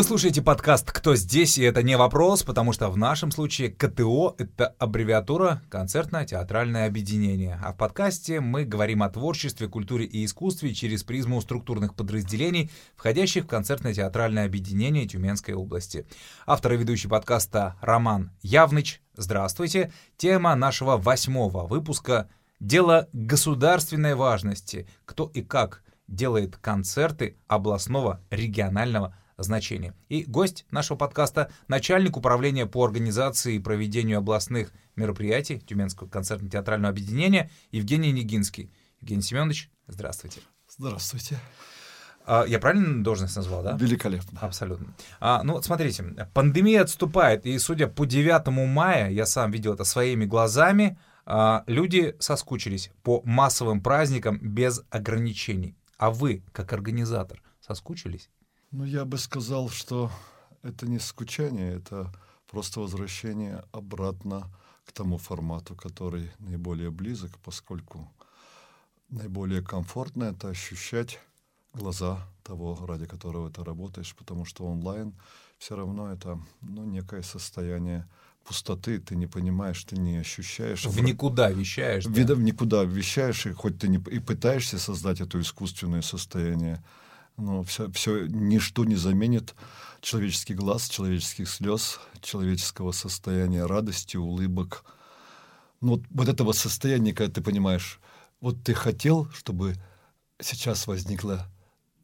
Вы слушаете подкаст «Кто здесь?» и это не вопрос, потому что в нашем случае КТО — это аббревиатура «Концертно-театральное объединение». А в подкасте мы говорим о творчестве, культуре и искусстве через призму структурных подразделений, входящих в концертно-театральное объединение Тюменской области. Автор и ведущий подкаста Роман Явныч. Здравствуйте. Тема нашего восьмого выпуска — «Дело государственной важности. Кто и как делает концерты областного регионального значения. И гость нашего подкаста — начальник управления по организации и проведению областных мероприятий Тюменского концертно-театрального объединения Евгений Нигинский. Евгений Семенович, здравствуйте. Здравствуйте. А, я правильно должность назвал, да? Великолепно. Абсолютно. А, ну, смотрите, пандемия отступает, и, судя по 9 мая, я сам видел это своими глазами, а, люди соскучились по массовым праздникам без ограничений. А вы, как организатор, соскучились? Ну, я бы сказал, что это не скучание, это просто возвращение обратно к тому формату, который наиболее близок, поскольку наиболее комфортно это ощущать глаза того, ради которого ты работаешь, потому что онлайн все равно это ну, некое состояние пустоты, ты не понимаешь, ты не ощущаешь. В никуда вещаешь. В, да? в никуда вещаешь, и хоть ты не, и пытаешься создать это искусственное состояние, но все, все, ничто не заменит человеческий глаз, человеческих слез, человеческого состояния радости, улыбок. Ну, вот, вот этого состояния, когда ты понимаешь, вот ты хотел, чтобы сейчас возникло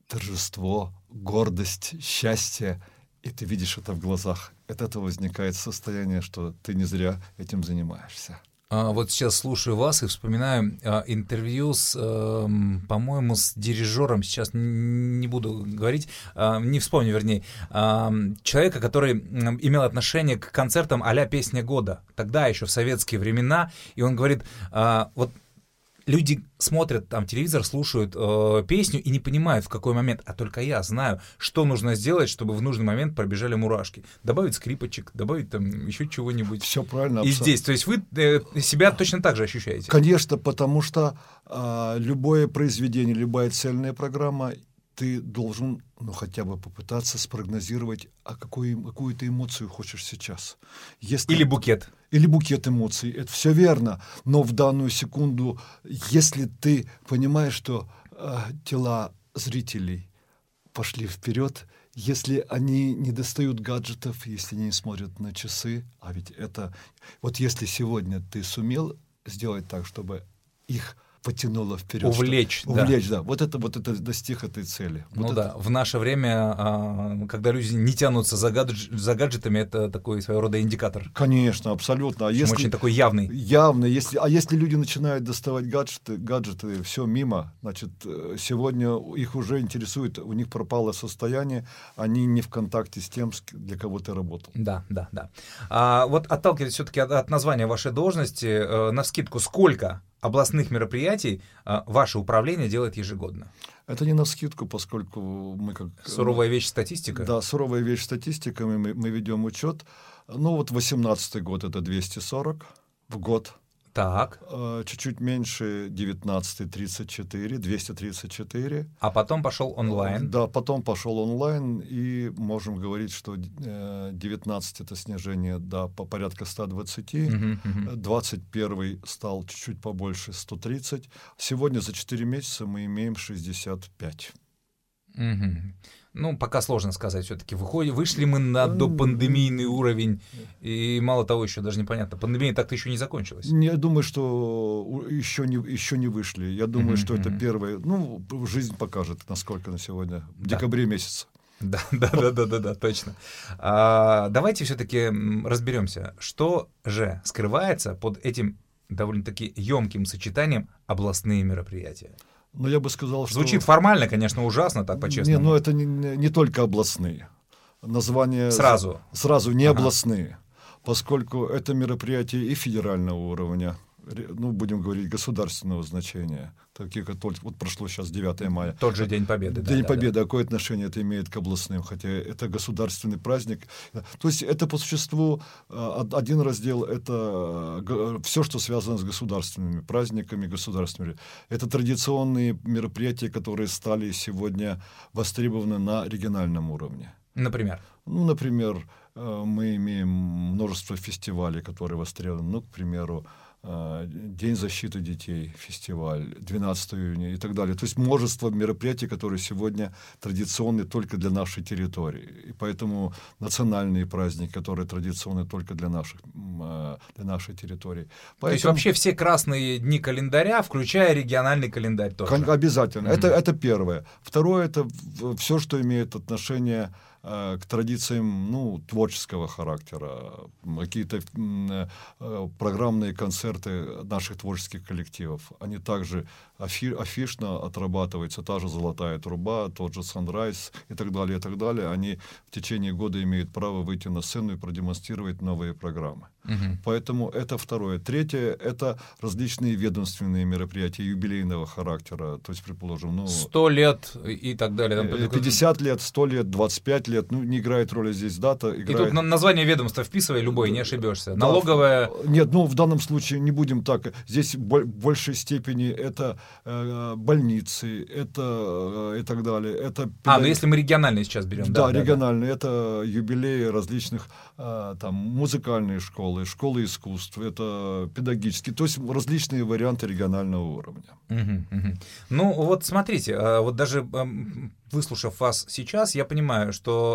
торжество, гордость, счастье, и ты видишь это в глазах. От этого возникает состояние, что ты не зря этим занимаешься. А, вот сейчас слушаю вас и вспоминаю а, интервью с, а, по-моему, с дирижером, сейчас не буду говорить, а, не вспомню, вернее, человека, который имел отношение к концертам а «Песня года», тогда еще в советские времена, и он говорит, вот люди смотрят там телевизор, слушают э, песню и не понимают, в какой момент, а только я знаю, что нужно сделать, чтобы в нужный момент пробежали мурашки. Добавить скрипочек, добавить там еще чего-нибудь. Все правильно. И здесь, то есть вы э, себя точно так же ощущаете? Конечно, потому что э, любое произведение, любая цельная программа ты должен, ну, хотя бы попытаться спрогнозировать, а какую, какую ты эмоцию хочешь сейчас. Если, или букет. Или букет эмоций. Это все верно. Но в данную секунду, если ты понимаешь, что э, тела зрителей пошли вперед, если они не достают гаджетов, если они не смотрят на часы, а ведь это... Вот если сегодня ты сумел сделать так, чтобы их потянуло вперед. Увлечь, что, да. Увлечь, да. Вот это вот это достиг этой цели. Ну вот да, в наше время, а, когда люди не тянутся за, гадж... за гаджетами, это такой своего рода индикатор. Конечно, абсолютно. А если... Очень такой явный. Явный. Если... А если люди начинают доставать гаджеты, гаджеты, все мимо, значит, э, сегодня их уже интересует, у них пропало состояние, они не в контакте с тем, для кого ты работал. Да, да, да. А, вот отталкиваясь все-таки от, от названия вашей должности, э, на скидку сколько областных мероприятий а, ваше управление делает ежегодно? Это не на скидку, поскольку мы как... Суровая вещь статистика? Да, суровая вещь статистика, мы, мы ведем учет. Ну вот 18 год это 240 в год. Так. Э, чуть-чуть меньше 19 34, 234. А потом пошел онлайн. Да, потом пошел онлайн, и можем говорить, что 19 это снижение, да, по порядка 120, угу, угу. 21 стал чуть-чуть побольше, 130. Сегодня за 4 месяца мы имеем 65. Угу. Ну, пока сложно сказать все-таки. Выходи, вышли мы на допандемийный уровень, и мало того, еще даже непонятно. Пандемия так-то еще не закончилась. Я думаю, что еще не, еще не вышли. Я думаю, mm-hmm. что это первое. Ну, жизнь покажет, насколько на сегодня. В да. декабре месяце. Да, да, да, да, да, да, точно. А, давайте все-таки разберемся, что же скрывается под этим довольно-таки емким сочетанием областные мероприятия. Но я бы сказал, что... Звучит формально, конечно, ужасно, так по-честному. Не, ну это не, не только областные. Название... Сразу? Сразу, не ага. областные. Поскольку это мероприятие и федерального уровня, ну, будем говорить, государственного значения, такие как только, вот прошло сейчас 9 мая. Тот же День Победы. День да, Победы, да, да. какое отношение это имеет к областным, хотя это государственный праздник. То есть это по существу а, один раздел, это все, что связано с государственными праздниками, государственными. Это традиционные мероприятия, которые стали сегодня востребованы на региональном уровне. Например? Ну, например, э, мы имеем множество фестивалей, которые востребованы. Ну, к примеру, День защиты детей, фестиваль, 12 июня и так далее. То есть множество мероприятий, которые сегодня традиционны только для нашей территории. И поэтому национальные праздники, которые традиционны только для, наших, э, для нашей территории. Поэтому... То есть вообще все красные дни календаря, включая региональный календарь тоже? Обязательно. Mm-hmm. Это, это первое. Второе — это все, что имеет отношение Э, к традициям ну, творческого характера, какие-то э, программные концерты наших творческих коллективов. Они также афи, афишно отрабатываются, та же «Золотая труба», тот же «Санрайз» и так далее, и так далее. Они в течение года имеют право выйти на сцену и продемонстрировать новые программы. Угу. Поэтому это второе. Третье — это различные ведомственные мероприятия юбилейного характера. То есть, предположим, ну... 100 лет и так далее. 50 э, лет, 100 лет, 25 лет. Ну, не играет роли здесь дата. Играет... И тут название ведомства вписывай любой, не ошибешься. Да, Налоговая... Нет, ну, в данном случае не будем так. Здесь в большей степени это э, больницы, это э, и так далее. Это... А, ну если мы региональные сейчас берем. Да, да региональные. Да, да. Это юбилеи различных э, там музыкальные школы, школы, искусств, это педагогические, то есть различные варианты регионального уровня. Угу, угу. Ну вот смотрите, э, вот даже выслушав вас сейчас, я понимаю, что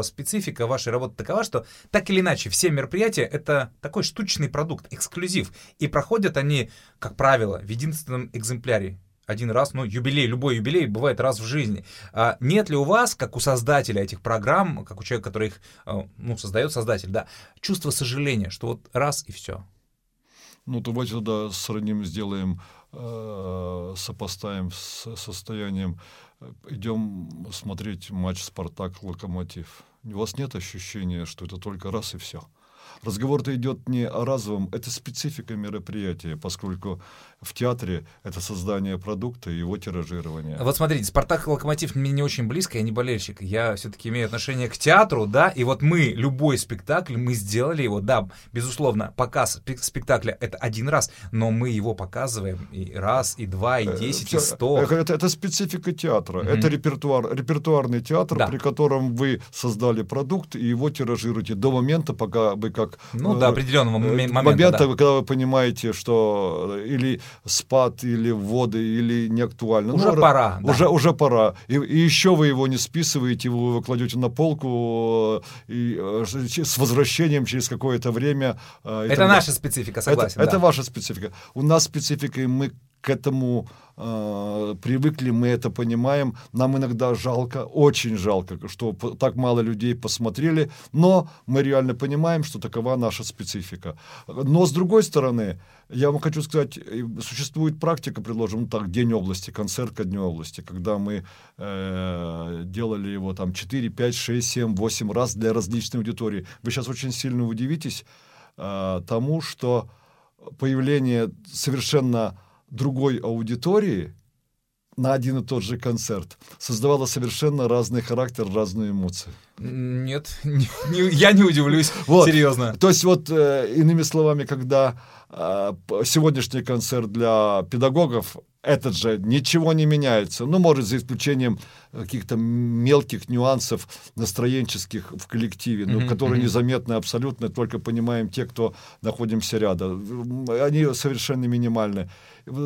э, специфика вашей работы такова, что так или иначе все мероприятия это такой штучный продукт, эксклюзив, и проходят они, как правило, в единственном экземпляре один раз, ну, юбилей, любой юбилей бывает раз в жизни. А нет ли у вас, как у создателя этих программ, как у человека, который их, э, ну, создает создатель, да, чувство сожаления, что вот раз и все? Ну, давайте тогда сравним, сделаем, э, сопоставим с состоянием. Идем смотреть матч «Спартак-Локомотив». У вас нет ощущения, что это только раз и все? Разговор-то идет не о разовом, это специфика мероприятия, поскольку в театре это создание продукта и его тиражирование. Вот смотрите, «Спартак» и «Локомотив» мне не очень близко, я не болельщик. Я все-таки имею отношение к театру, да, и вот мы, любой спектакль, мы сделали его, да, безусловно, показ спектакля — это один раз, но мы его показываем и раз, и два, и э, десять, и сто. Это, это, это специфика театра, mm-hmm. это репертуар, репертуарный театр, да. при котором вы создали продукт и его тиражируете до момента, пока вы как... Ну, э, до определенного э, момента, момента да. когда вы понимаете, что или спад или вводы, или не актуально. Уже ну, пора. Уже, да. уже пора. И, и еще вы его не списываете, вы его кладете на полку и, э, с возвращением через какое-то время. Э, это наша специфика, согласен. Это, да. это ваша специфика. У нас специфика, и мы к этому э, привыкли, мы это понимаем. Нам иногда жалко, очень жалко, что так мало людей посмотрели, но мы реально понимаем, что такова наша специфика. Но с другой стороны, я вам хочу сказать, существует практика, предложим, ну, так, День области, концерт ко Дню области, когда мы э, делали его там 4, 5, 6, 7, 8 раз для различной аудитории. Вы сейчас очень сильно удивитесь э, тому, что появление совершенно другой аудитории на один и тот же концерт создавало совершенно разный характер, разные эмоции. Нет, не, не, я не удивлюсь, вот. серьезно. То есть вот э, иными словами, когда сегодняшний концерт для педагогов этот же ничего не меняется. Ну, может, за исключением каких-то мелких нюансов настроенческих в коллективе, ну, mm-hmm, которые незаметны абсолютно, только понимаем те, кто находимся рядом. Они совершенно минимальны.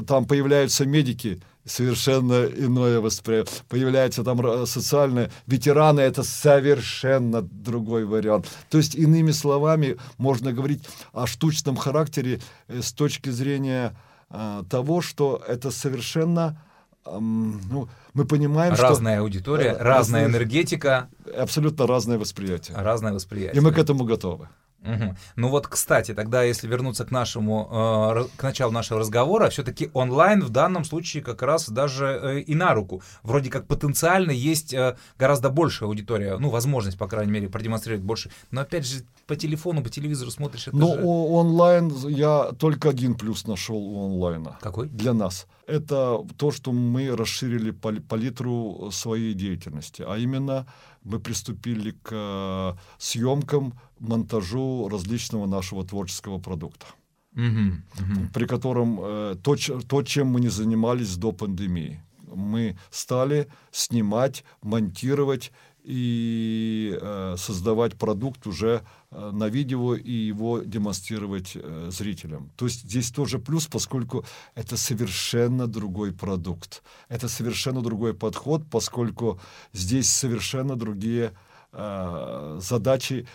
Там появляются медики, совершенно иное восприятие. Появляются там социальные ветераны, это совершенно другой вариант. То есть, иными словами, можно говорить о штучном характере э, с точки зрения а, того, что это совершенно ну, мы понимаем, разная что... аудитория, разная, разная энергетика. Абсолютно разное восприятие. Разное восприятие. И мы к этому готовы. Угу. Ну вот, кстати, тогда если вернуться к нашему, э, к началу нашего разговора, все-таки онлайн в данном случае как раз даже э, и на руку. Вроде как потенциально есть э, гораздо большая аудитория, ну, возможность, по крайней мере, продемонстрировать больше. Но опять же, по телефону, по телевизору смотришь, это Ну, же... онлайн, я только один плюс нашел у онлайна. Какой? Для нас. Это то, что мы расширили палитру своей деятельности, а именно мы приступили к э, съемкам монтажу различного нашего творческого продукта. Uh-huh, uh-huh. При котором э, то, то, чем мы не занимались до пандемии. Мы стали снимать, монтировать и э, создавать продукт уже э, на видео и его демонстрировать э, зрителям. То есть здесь тоже плюс, поскольку это совершенно другой продукт. Это совершенно другой подход, поскольку здесь совершенно другие Э, задачи.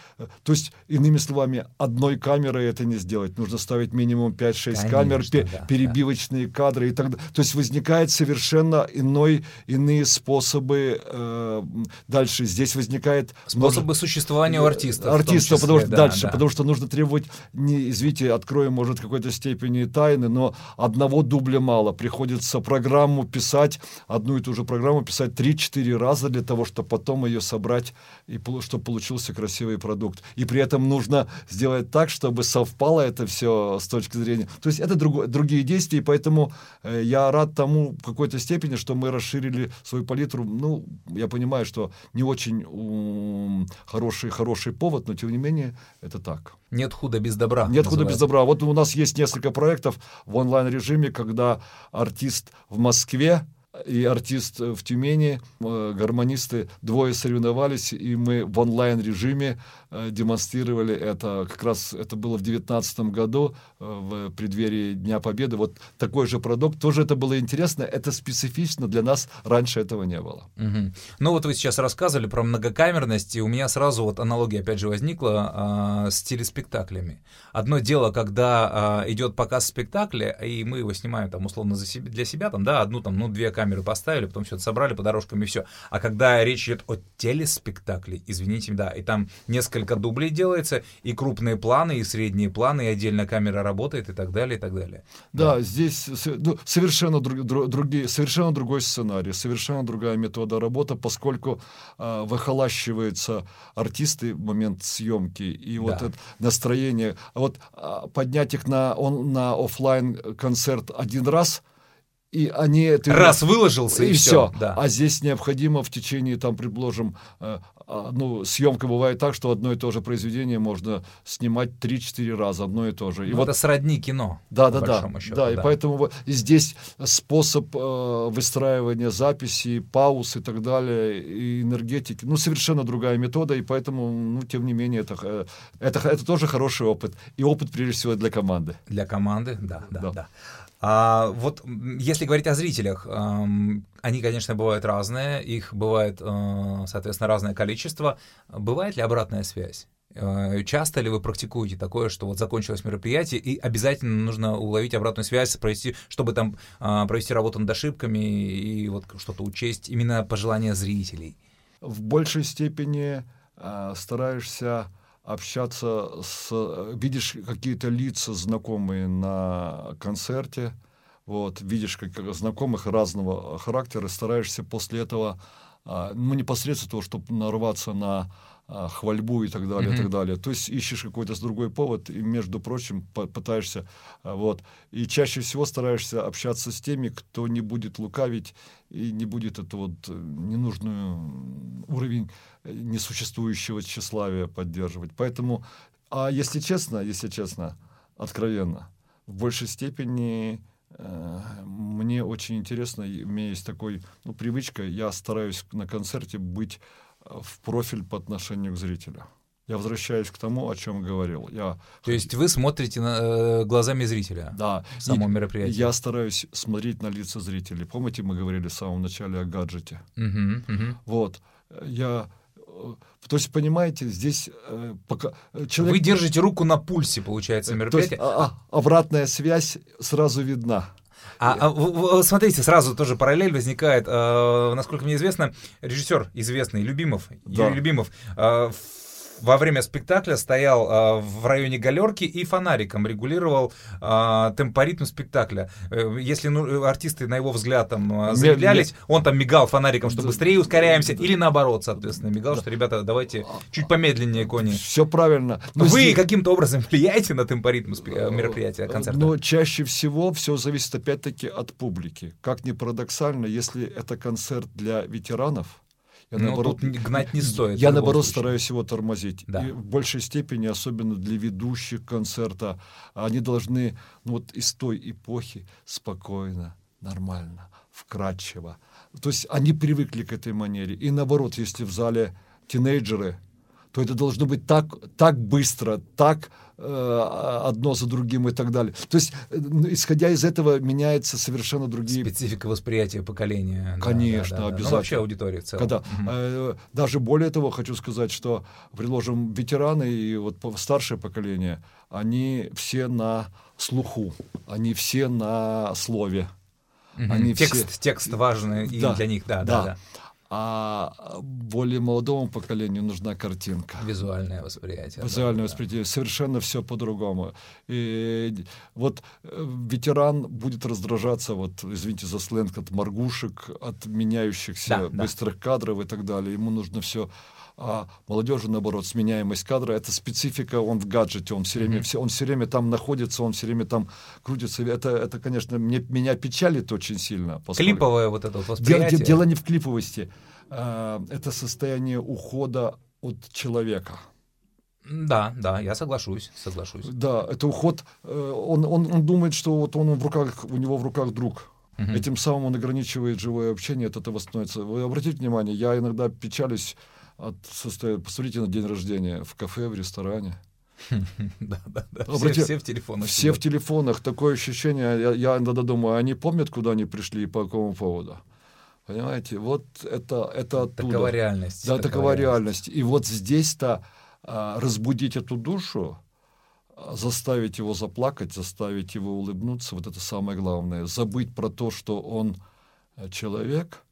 То есть, иными словами, одной камерой это не сделать. Нужно ставить минимум 5-6 камер, пе- да, перебивочные да. кадры и так далее. То есть возникает совершенно иной, иные способы. Э, дальше здесь возникает... Способы множе... существования у артиста. Артиста, потому что да, дальше, да. потому что нужно требовать, не, извините, открою, может, какой-то степени тайны, но одного дубля мало. Приходится программу писать, одну и ту же программу писать 3-4 раза для того, чтобы потом ее собрать и чтобы получился красивый продукт. И при этом нужно сделать так, чтобы совпало это все с точки зрения... То есть это друг, другие действия, и поэтому э, я рад тому в какой-то степени, что мы расширили свою палитру. Ну, я понимаю, что не очень ум, хороший, хороший повод, но тем не менее это так. Нет худа без добра. Нет худа без добра. Вот у нас есть несколько проектов в онлайн-режиме, когда артист в Москве и артист в Тюмени, э, гармонисты, двое соревновались, и мы в онлайн-режиме э, демонстрировали это. Как раз это было в 2019 году, э, в преддверии Дня Победы. Вот такой же продукт. Тоже это было интересно. Это специфично. Для нас раньше этого не было. Угу. Ну вот вы сейчас рассказывали про многокамерность, и у меня сразу вот аналогия опять же возникла а, с телеспектаклями. Одно дело, когда а, идет показ спектакля, и мы его снимаем там условно за себя, для себя, там, да, одну там, ну, две камеры поставили, потом все это собрали по дорожкам и все. А когда речь идет о телеспектакле, извините, да, и там несколько дублей делается, и крупные планы, и средние планы, и отдельно камера работает, и так далее, и так далее. Да, да. здесь ну, совершенно, друг, другие, совершенно другой сценарий, совершенно другая метода работы, поскольку э, выхолащиваются артисты в момент съемки, и вот да. это настроение. А вот э, поднять их на, он, на офлайн концерт один раз — и они это раз выложился и, и все. Да. А здесь необходимо в течение, там, предложим, э, а, ну, съемка бывает так, что одно и то же произведение можно снимать 3-4 раза, одно и то же. И ну, вот это сродни кино. Да, да, да. Счету, да, да. И поэтому и здесь способ э, выстраивания записи, пауз и так далее, и энергетики, ну, совершенно другая метода, и поэтому, ну, тем не менее, это, э, это, это тоже хороший опыт. И опыт, прежде всего, для команды. Для команды, да, да, да. да. А, вот если говорить о зрителях, они, конечно, бывают разные, их бывает, э, соответственно, разное количество. Бывает ли обратная связь? Э, часто ли вы практикуете такое, что вот закончилось мероприятие, и обязательно нужно уловить обратную связь, провести, чтобы там э, провести работу над ошибками и вот что-то учесть, именно пожелания зрителей? В большей степени э, стараешься общаться с... Видишь какие-то лица знакомые на концерте, вот, видишь как, знакомых разного характера, стараешься после этого, а, ну, непосредственно того, чтобы нарваться на хвальбу и так далее, mm-hmm. и так далее. То есть ищешь какой-то другой повод и, между прочим, пытаешься, а, вот. И чаще всего стараешься общаться с теми, кто не будет лукавить и не будет это вот э, ненужный уровень несуществующего тщеславия поддерживать. Поэтому, а если честно, если честно, откровенно, в большей степени э, мне очень интересно, у меня есть такой, ну, привычка, я стараюсь на концерте быть э, в профиль по отношению к зрителю. Я возвращаюсь к тому, о чем говорил. Я... То есть вы смотрите на, э, глазами зрителя? Да. Само мероприятие. Я стараюсь смотреть на лица зрителей. Помните, мы говорили в самом начале о гаджете? Угу, угу. Вот. Я то есть, понимаете, здесь э, пока э, человек... Вы держите руку на пульсе, получается, мероприятие. То есть, а, а, обратная связь сразу видна. А, а смотрите, сразу тоже параллель возникает. Э, насколько мне известно, режиссер известный Любимов, да. Юрий Любимов, э, во время спектакля стоял э, в районе галерки и фонариком регулировал э, темпоритм спектакля. Э, если ну, артисты, на его взгляд, там э, замедлялись, он там мигал фонариком, что быстрее ускоряемся, или наоборот, соответственно, мигал, что, ребята, давайте чуть помедленнее, кони. Все правильно. Но Вы здесь... каким-то образом влияете на темпоритм э, мероприятия, концерта? Но чаще всего все зависит опять-таки от публики. Как ни парадоксально, если это концерт для ветеранов, я, Но наоборот, тут гнать не стоит. Я, наоборот, случае. стараюсь его тормозить. Да. И в большей степени, особенно для ведущих концерта, они должны ну, вот из той эпохи спокойно, нормально, вкрадчиво. То есть они привыкли к этой манере. И наоборот, если в зале тинейджеры, то это должно быть так, так быстро, так э, одно за другим и так далее. То есть, э, исходя из этого, меняется совершенно другие... Специфика восприятия поколения. Конечно, да, да, да, обязательно. Ну, вообще аудитории в целом. Когда, Мгм. э, даже более того, хочу сказать, что, предложим, ветераны и вот старшее поколение, они все на слуху, они все на слове. Мгм. они текст, все- текст важный и Да, для них, да, да, да. да. А более молодому поколению нужна картинка. Визуальное восприятие. да, Визуальное да. восприятие. Совершенно все по-другому. И вот э, ветеран будет раздражаться, вот, извините за сленг, от моргушек, от меняющихся Да, да. быстрых кадров и так далее. Ему нужно все. А молодежи, наоборот, сменяемость кадра, это специфика, он в гаджете, он все время, все, он все время там находится, он все время там крутится. Это, это конечно, мне, меня печалит очень сильно. поскольку- Клиповое вот это вот Дело, восприятие. де- дело не в клиповости. А, это состояние ухода от человека. Да, да, я соглашусь, соглашусь. Да, это уход. э, Он, он, он думает, что вот он в руках, у него в руках друг. Мгм. Этим самым он ограничивает живое общение, от этого становится. Вы обратите внимание, я иногда печалюсь от состояния. Посмотрите на день рождения в кафе, в ресторане. Да, да, да. Все, в телефонах. Все в телефонах, такое ощущение. Я, я иногда думаю, они помнят, куда они пришли и по какому поводу. Понимаете, вот это, это оттуда. Такова реальность. Да, такова реальность. И вот здесь-то а, разбудить эту душу, а, заставить его заплакать, заставить его улыбнуться, вот это самое главное. Забыть про то, что он э, человек,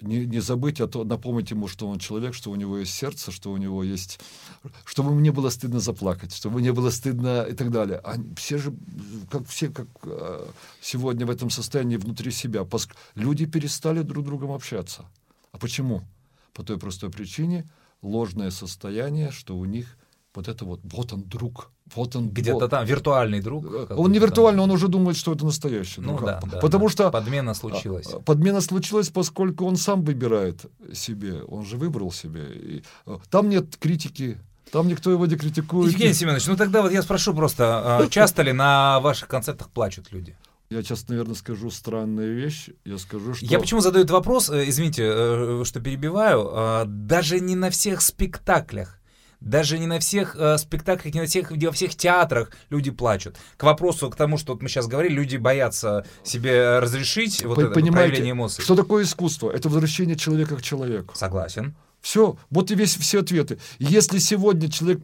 не, не забыть, а то напомнить ему, что он человек, что у него есть сердце, что у него есть... Чтобы ему не было стыдно заплакать, чтобы не было стыдно и так далее. Они, все же, как все, как э, сегодня в этом состоянии внутри себя. Люди перестали друг с другом общаться. А почему? По той простой причине ложное состояние, что у них вот это вот, вот он друг, вот он Где-то вот. там виртуальный друг. Он какой-то не там. виртуальный, он уже думает, что это настоящий Ну друг. да, А, да, Потому да. что Подмена случилась. а, Подмена случилась, поскольку он сам выбирает себе. Он же выбрал себе. И, а, там нет критики, там никто его не критикует. Евгений Семенович, ну тогда вот я спрошу просто, а, часто ли на ваших концертах плачут люди? Я сейчас, наверное, скажу странную вещь. Я скажу, что... Я почему задаю этот вопрос, э, извините, э, что перебиваю, а, даже не на всех спектаклях, даже не на всех э, спектаклях, не на всех, не во всех театрах люди плачут. К вопросу, к тому, что вот мы сейчас говорили, люди боятся себе разрешить вот это понимаете, проявление эмоций. Что такое искусство? Это возвращение человека к человеку. Согласен. Все, вот и весь все ответы. Если сегодня человек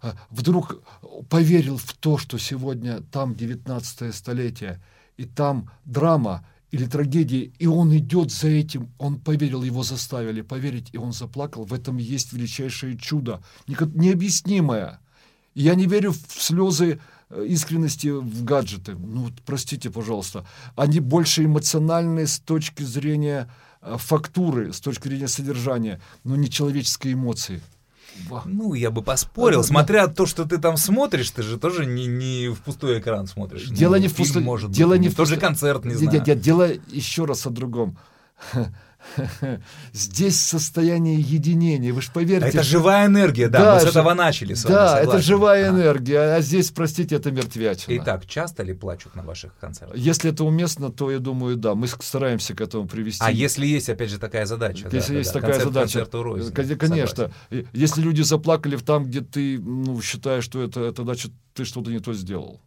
а, вдруг поверил в то, что сегодня там 19 столетие, и там драма или трагедия, и он идет за этим, он поверил, его заставили поверить, и он заплакал, в этом есть величайшее чудо, необъяснимое. Я не верю в слезы э, искренности в гаджеты. Ну, простите, пожалуйста. Они больше эмоциональные с точки зрения э, фактуры, с точки зрения содержания, но не человеческой эмоции. Ну, я бы поспорил, смотря то, что ты там смотришь, ты же тоже не, не в пустой экран смотришь. Дело Ну, не в пустой- может быть, дело не ну, в Тот же пустой- концерт, не знаю. де- Дело еще раз о другом. Здесь состояние единения. Вы же поверьте. Это живая энергия, да, Да, мы с этого начали с вами, Да, это живая Ага. энергия, а здесь, простите, это мертвячина. Итак, часто ли плачут на ваших концертах? Если это уместно, то я думаю, да. Мы стараемся к этому привести. А если есть, опять же, такая задача? да, Если да, есть да, такая концерт задача, концерту рознь. кон- конечно. Согласен. Если люди заплакали там, где ты ну, считаешь, что это, это значит, ты что-то не то сделал.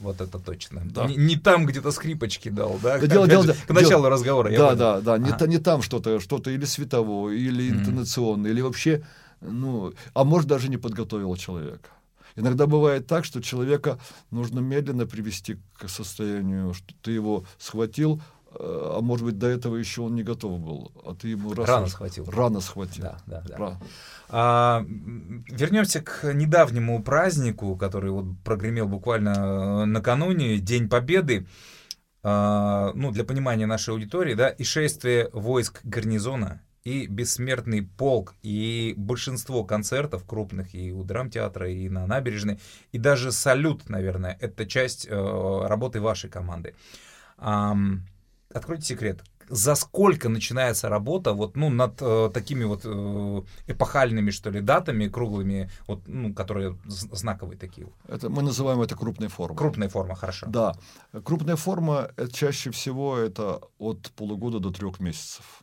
Вот это точно. Да. Не, не там где-то скрипочки дал, да? Да дело- дело- же, к началу дело- разговора. да, да, да. Не, та- не там что-то, что-то или световое, или интонационное, или вообще, ну, а может даже не подготовил человека. Иногда бывает так, что человека нужно медленно привести к состоянию, что ты его схватил, а может быть до этого еще он не готов был, а ты ему раз Рано схватил. Рано схватил. Да, да, да. Ра- А, вернемся к недавнему празднику, который вот прогремел буквально э, накануне, День Победы. А, ну, для понимания нашей аудитории, да, и шествие войск гарнизона, и бессмертный полк, и большинство концертов крупных и у драмтеатра, и на набережной, и даже салют, наверное, это часть э, работы вашей команды. Ам, откройте секрет. за сколько начинается работа вот, ну, над э, такими вот э, эпохальными, что ли, датами круглыми, вот, ну, которые знаковые такие? Это, мы называем это крупной формой. Крупная форма, хорошо. Да. Крупная форма, это чаще всего это от полугода до трех месяцев.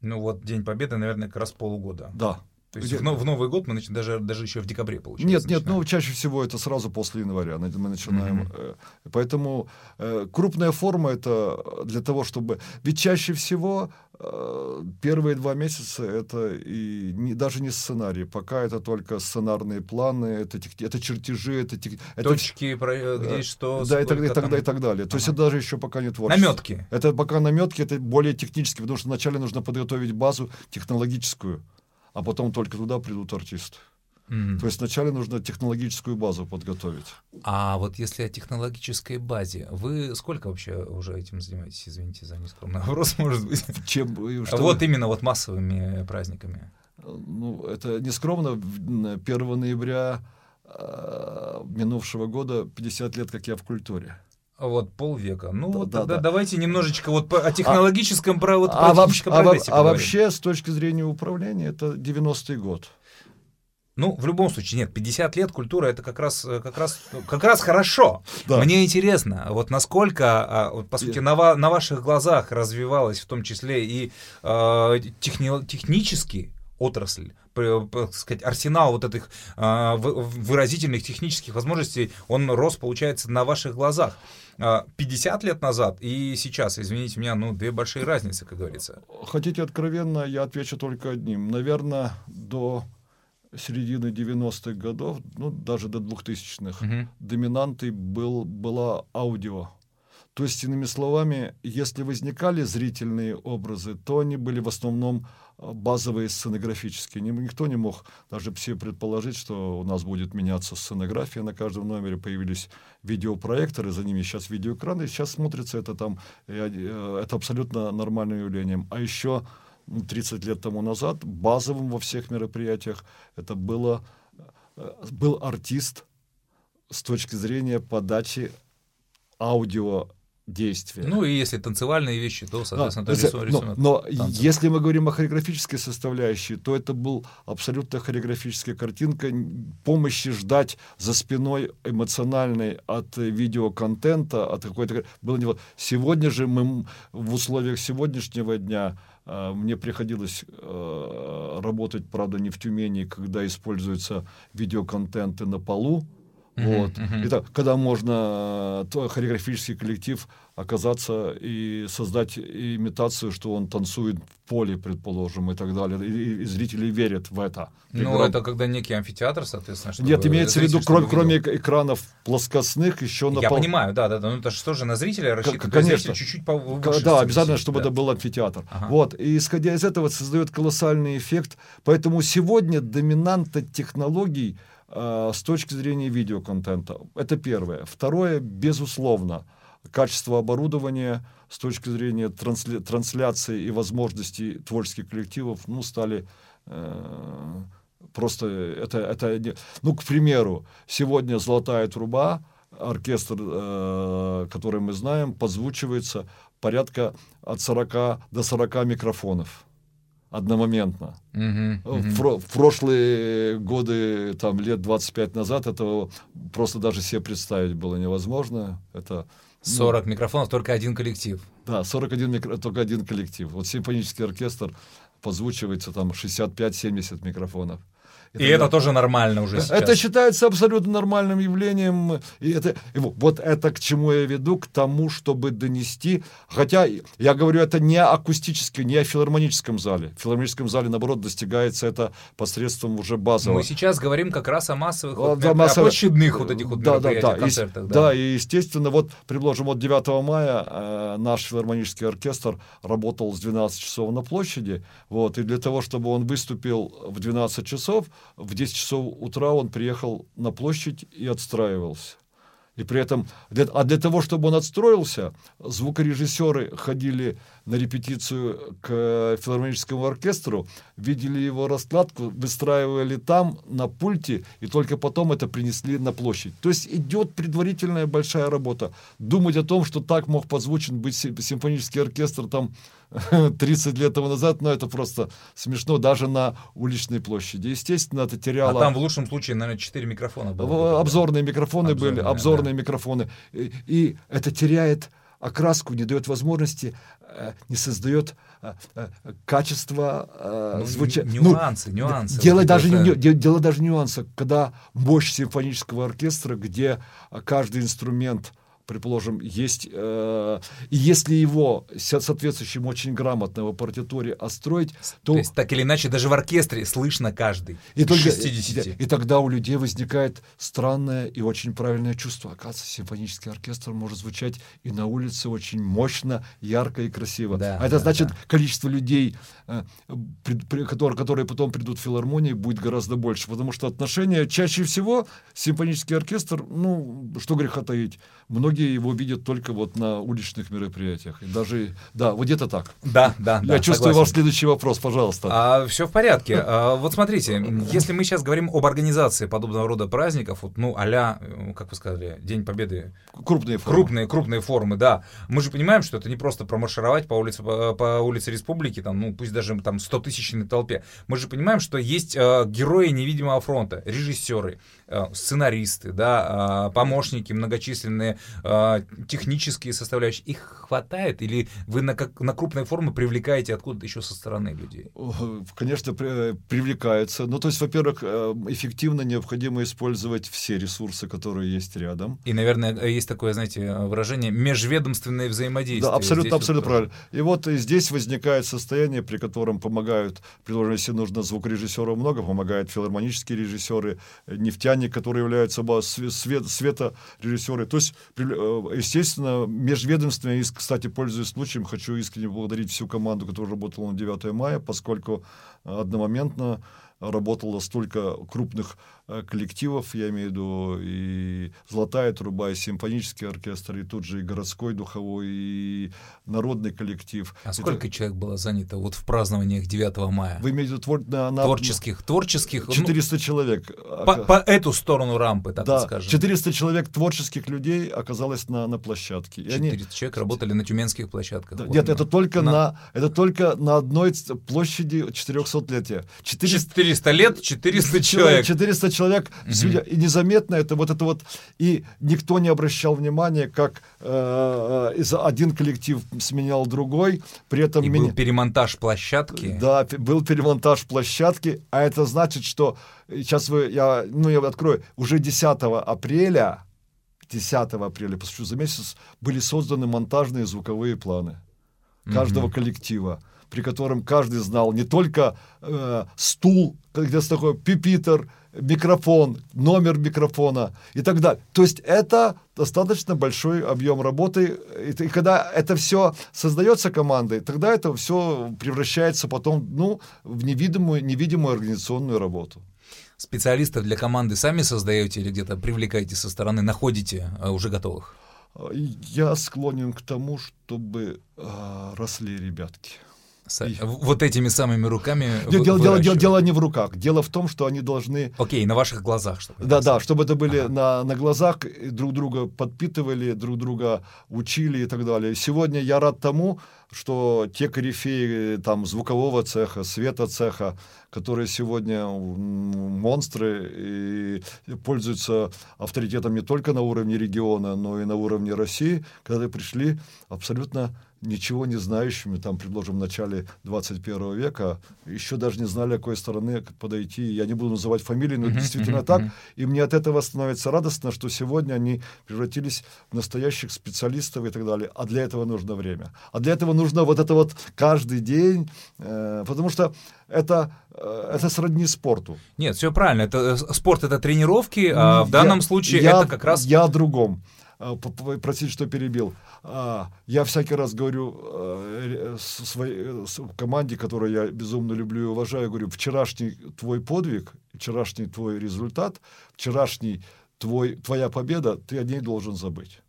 Ну вот День Победы, наверное, как раз полугода. Да. То есть в, в Новый год мы нач... даже, даже еще в декабре получается. Нет, нет, ну чаще всего это сразу после января мы начинаем. Mm-hmm. Поэтому э, крупная форма это для того, чтобы... Ведь чаще всего э, первые два месяца это и не, даже не сценарий, пока это только сценарные планы, это, это чертежи, это... это Точки, про, где что, Да, и так, и, так, там... и так далее. Ага. То есть это даже еще пока не творчество. Наметки. Это пока наметки, это более технически, потому что вначале нужно подготовить базу технологическую а потом только туда придут артисты. Mm-hmm. То есть вначале нужно технологическую базу подготовить. А вот если о технологической базе, вы сколько вообще уже этим занимаетесь? Извините за нескромный вопрос, может быть. Чем? Что вот именно вот массовыми праздниками. Ну, это нескромно. 1 ноября э, минувшего года 50 лет, как я в культуре. Вот полвека. Ну, да, вот да, тогда да. давайте немножечко вот о технологическом а, про, вот, а, вообще, а, а вообще, с точки зрения управления, это 90-й год. Ну, в любом случае, нет, 50 лет культура это как раз, как раз, как раз хорошо. Да. Мне интересно, вот насколько, а, вот, по сути, на, на ваших глазах развивалась в том числе и э, техни, технически отрасль, так сказать, арсенал вот этих э, выразительных технических возможностей, он рос, получается, на ваших глазах. 50 а, лет назад и сейчас, извините меня, ну, две большие разницы, как говорится. Хотите откровенно, я отвечу только одним. Наверное, до середины 90-х годов, ну, даже до 2000-х, угу. доминантой был, была аудио. То есть, иными словами, если возникали зрительные образы, то они были в основном базовые сценографические. Никто не мог даже все предположить, что у нас будет меняться сценография. На каждом номере появились видеопроекторы, за ними сейчас видеоэкраны. Сейчас смотрится это там, э, это абсолютно нормальным явлением. А еще 30 лет тому назад базовым во всех мероприятиях это было, э, был артист с точки зрения подачи аудио действия. Ну и если танцевальные вещи, то, соответственно, да, то рисунок. Но, но если мы говорим о хореографической составляющей, то это был абсолютно хореографическая картинка. Помощи ждать за спиной эмоциональной от видеоконтента, от какой-то... Было не... Сегодня же мы в условиях сегодняшнего дня э, мне приходилось э, работать, правда, не в Тюмени, когда используются видеоконтенты на полу, вот. Uh-huh, Итак, когда можно то, хореографический коллектив оказаться и создать имитацию, что он танцует в поле, предположим, и так далее. И, и зрители верят в это. Ну, Игра... это когда некий амфитеатр, соответственно. Чтобы Нет, имеется в виду, кроме, кроме экранов плоскостных, еще на... Я пол... понимаю, да, да, да. Ну, это что же на зрителя рассчитано? Конечно. чуть-чуть повыше. Да, обязательно, чтобы да. это был амфитеатр. Ага. Вот. И исходя из этого создает колоссальный эффект. Поэтому сегодня доминанта технологий — Э, с точки зрения видеоконтента. Это первое. Второе, безусловно, качество оборудования с точки зрения трансля трансляции и возможностей творческих коллективов ну, стали э, просто... Это, это, ну, к примеру, сегодня «Золотая труба», оркестр, э, который мы знаем, подзвучивается порядка от 40 до 40 микрофонов одномоментно. Uh-huh, uh-huh. В, в прошлые годы, там, лет 25 назад, этого просто даже себе представить было невозможно. Это, 40 ну, микрофонов, только один коллектив. Да, 41 микро, только один коллектив. Вот симфонический оркестр позвучивается там 65-70 микрофонов. И это, это тоже нормально уже сейчас. Это считается абсолютно нормальным явлением. И это, и вот это к чему я веду, к тому, чтобы донести. Хотя я говорю это не акустически, не о филармоническом зале. В филармоническом зале, наоборот, достигается это посредством уже базового. Мы сейчас говорим как раз о массовых, да, массовых, площадных вот этих вот да, да, да, концертах. И, да. да, и естественно, вот, предложим, вот 9 мая э, наш филармонический оркестр работал с 12 часов на площади. Вот, и для того, чтобы он выступил в 12 часов, в 10 часов утра он приехал на площадь и отстраивался. И при этом, для, а для того, чтобы он отстроился, звукорежиссеры ходили на репетицию к филармоническому оркестру, видели его раскладку, выстраивали там, на пульте, и только потом это принесли на площадь. То есть идет предварительная большая работа. Думать о том, что так мог позвучен быть симфонический оркестр там 30 лет тому назад, но это просто смешно даже на уличной площади. Естественно, это теряло... А там в лучшем случае, наверное, 4 микрофона было. Обзорные микрофоны обзорные, были, обзорные да. микрофоны. И, и это теряет окраску, не дает возможности, э, не создает э, э, качество ну, звучания. Нюансы, ну, нюансы. Дело вот даже, это... не, дело даже нюанса, когда мощь симфонического оркестра, где каждый инструмент предположим, есть, э, и если его соответствующим очень грамотно в партитуре отстроить, то... То есть, так или иначе, даже в оркестре слышно каждый. И, только, 60. И, и тогда у людей возникает странное и очень правильное чувство. Оказывается, симфонический оркестр может звучать и на улице очень мощно, ярко и красиво. Да, а это да, значит, да. количество людей, э, при, при, которые, которые потом придут в филармонии, будет гораздо больше. Потому что отношения чаще всего симфонический оркестр, ну, что греха таить, многие его видят только вот на уличных мероприятиях. И даже, да, вот где-то так. Да, да. Я да, чувствую согласен. ваш следующий вопрос, пожалуйста. А, все в порядке. А, вот смотрите, если мы сейчас говорим об организации подобного рода праздников, вот, ну, а как вы сказали, День Победы. Крупные формы. Крупные, крупные формы, да. Мы же понимаем, что это не просто промаршировать по улице, по, по улице Республики, там, ну, пусть даже там 100 тысячной толпе. Мы же понимаем, что есть э, герои невидимого фронта, режиссеры, сценаристы, да, э, помощники многочисленные, э, технические составляющие, их хватает? Или вы на, как, на крупные формы привлекаете откуда-то еще со стороны людей? Конечно, при, привлекаются. Ну, то есть, во-первых, э, эффективно необходимо использовать все ресурсы, которые есть рядом. И, наверное, есть такое, знаете, выражение межведомственное взаимодействие. Да, абсолютно, здесь абсолютно вот правильно. И вот здесь возникает состояние, при котором помогают, предложим, если нужно звукорежиссеров много, помогают филармонические режиссеры, нефтяник, которые являются свет, светорежиссеры. То есть, э, естественно, межведомственное, и, кстати, пользуясь случаем, хочу искренне поблагодарить всю команду, которая работала на 9 мая, поскольку одномоментно работало столько крупных коллективов, я имею в виду и «Золотая труба», и симфонический оркестр, и тут же и городской духовой, и народный коллектив. А Это... сколько человек было занято вот в празднованиях 9 мая? Вы имеете в виду твор... на, на... творческих? Творческих? 400 ну, человек. По, по эту сторону рампы, так да, скажем. 400 человек творческих людей оказалось на, на площадке. 400 они... человек работали на тюменских площадках. Да, нет, это только на... на... это только на одной площади 400-летия. 400... 400 лет, 400 человек. 400 человек, угу. и незаметно это вот это вот, и никто не обращал внимания, как э, э один коллектив сменял другой, при этом... И меня... был перемонтаж площадки. Да, был перемонтаж площадки, а это значит, что, сейчас вы, я, ну, я открою, уже 10 апреля, 10 апреля, после за месяц, были созданы монтажные звуковые планы каждого угу. коллектива при котором каждый знал не только э, стул, где такой пипитер, микрофон, номер микрофона и так далее. То есть это достаточно большой объем работы. И, и когда это все создается командой, тогда это все превращается потом ну, в невидимую, невидимую организационную работу. Специалистов для команды сами создаете или где-то привлекаете со стороны, находите а, уже готовых? Я склонен к тому, чтобы э, росли ребятки. И... Вот этими самыми руками. Дело, дело, дело, дело не в руках. Дело в том, что они должны. Окей, на ваших глазах, чтобы. Да, да, чтобы это были ага. на, на глазах, друг друга подпитывали, друг друга учили и так далее. Сегодня я рад тому, что те корифеи там звукового цеха, света цеха, которые сегодня монстры и пользуются авторитетом не только на уровне региона, но и на уровне России, когда пришли абсолютно ничего не знающими, там, предложим, в начале 21 века, еще даже не знали, какой стороны подойти. Я не буду называть фамилии, но действительно так. И мне от этого становится радостно, что сегодня они превратились в настоящих специалистов и так далее. А для этого нужно время. А для этого нужно вот это вот каждый день, э, потому что это, э, это сродни спорту. Нет, все правильно. Это, э, спорт — это тренировки, а в данном я, случае я, это как раз... Я о другом. А, простите, что перебил. А, я всякий раз говорю э, своей команде, которую я безумно люблю и уважаю, говорю, вчерашний твой подвиг, вчерашний твой результат, вчерашний твой, твоя победа, ты о ней должен забыть.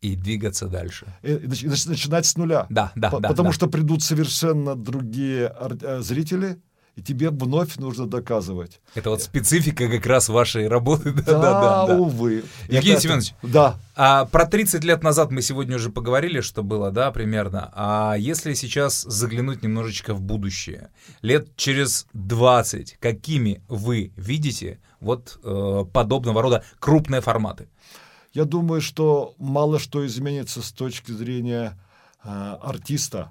И двигаться дальше. И, нач- начинать с нуля. Да, да, По- да. Потому да. что придут совершенно другие э, зрители, и тебе вновь нужно доказывать. Это вот специфика как раз вашей работы. Да, Да, да, да. увы. Евгений Это- Семенович. Да. А про 30 лет назад мы сегодня уже поговорили, что было, да, примерно. А если сейчас заглянуть немножечко в будущее, лет через 20, какими вы видите вот э, подобного рода крупные форматы? Я думаю, что мало что изменится с точки зрения э, артиста,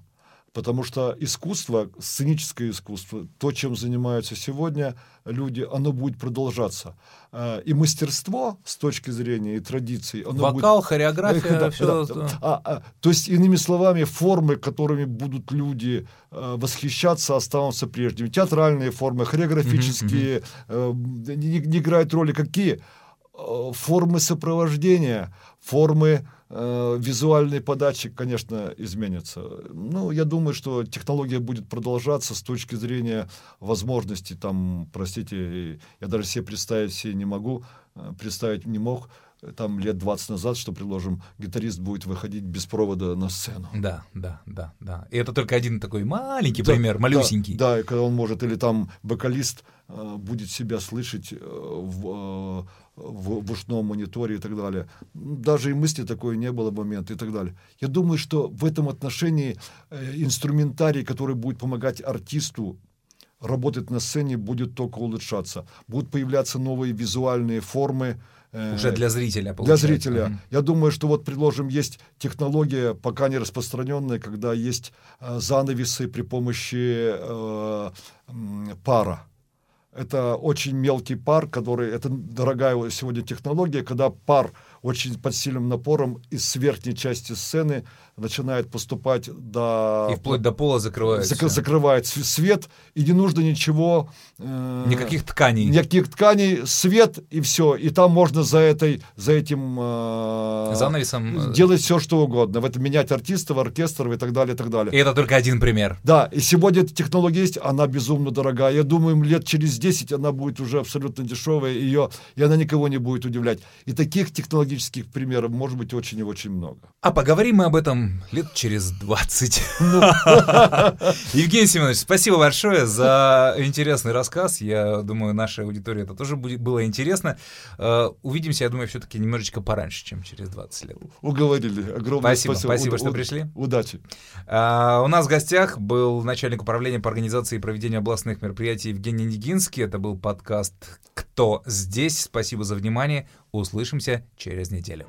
потому что искусство, сценическое искусство, то, чем занимаются сегодня люди, оно будет продолжаться. Э, и мастерство с точки зрения и традиций, оно будет Вокал, хореография, Да, все. да, да. А, а, то есть, иными словами, формы, которыми будут люди э, восхищаться, останутся прежними. Театральные формы, хореографические, э, не, не играют роли какие. Э, формы сопровождения, формы э, визуальной подачи, конечно, изменятся. Ну, я думаю, что технология будет продолжаться с точки зрения возможностей. Там, простите, я даже себе представить себе не могу, э, представить не мог, э, там лет 20 назад, что, предложим, гитарист будет выходить без провода на сцену. Да, да, да, да. И это только один такой маленький Да, пример, да, малюсенький. Да, и когда он может, или там вокалист э, будет себя слышать э, в, э, в, в ушном мониторе и так далее. Даже и мысли такой не было момента и так далее. Я думаю, что в этом отношении э, инструментарий, который будет помогать артисту работать на сцене, будет только улучшаться. Будут появляться новые визуальные формы. э, Уже для зрителя, для получается. зрителя. Мгм. Я думаю, что вот, предложим, есть технология, пока не распространенная, когда есть э, занавесы при помощи э, пара. Это очень мелкий пар, который... Это дорогая сегодня технология, когда пар очень под сильным напором из верхней части сцены начинает поступать до... И вплоть до пола закрывается. зак- закрывает св- свет, и не нужно ничего... э, Никаких тканей. Никаких тканей, свет и все. И там можно за, этой, за этим э, Занавесом. э, делать все, что угодно. В этом менять артистов, оркестров и так далее, и так далее. И это только один пример. Да, и сегодня эта технология есть, она безумно дорогая. Я думаю, лет через 10 она будет уже абсолютно дешевая, ее, и она никого не будет удивлять. И таких технологических примеров может быть очень и очень много. А поговорим мы об этом лет через 20. Ну. Евгений Семенович, спасибо большое за интересный рассказ. Я думаю, нашей аудитории это тоже будет, было интересно. Э, Увидимся, я думаю, все-таки немножечко пораньше, чем через 20 лет. Уговорили. Огромное Спасибо, спасибо. что пришли. Удачи. А, У нас в гостях был начальник управления по организации и проведению областных мероприятий Евгений Нигинский. Это был подкаст «Кто здесь?». Спасибо за внимание. Услышимся через неделю.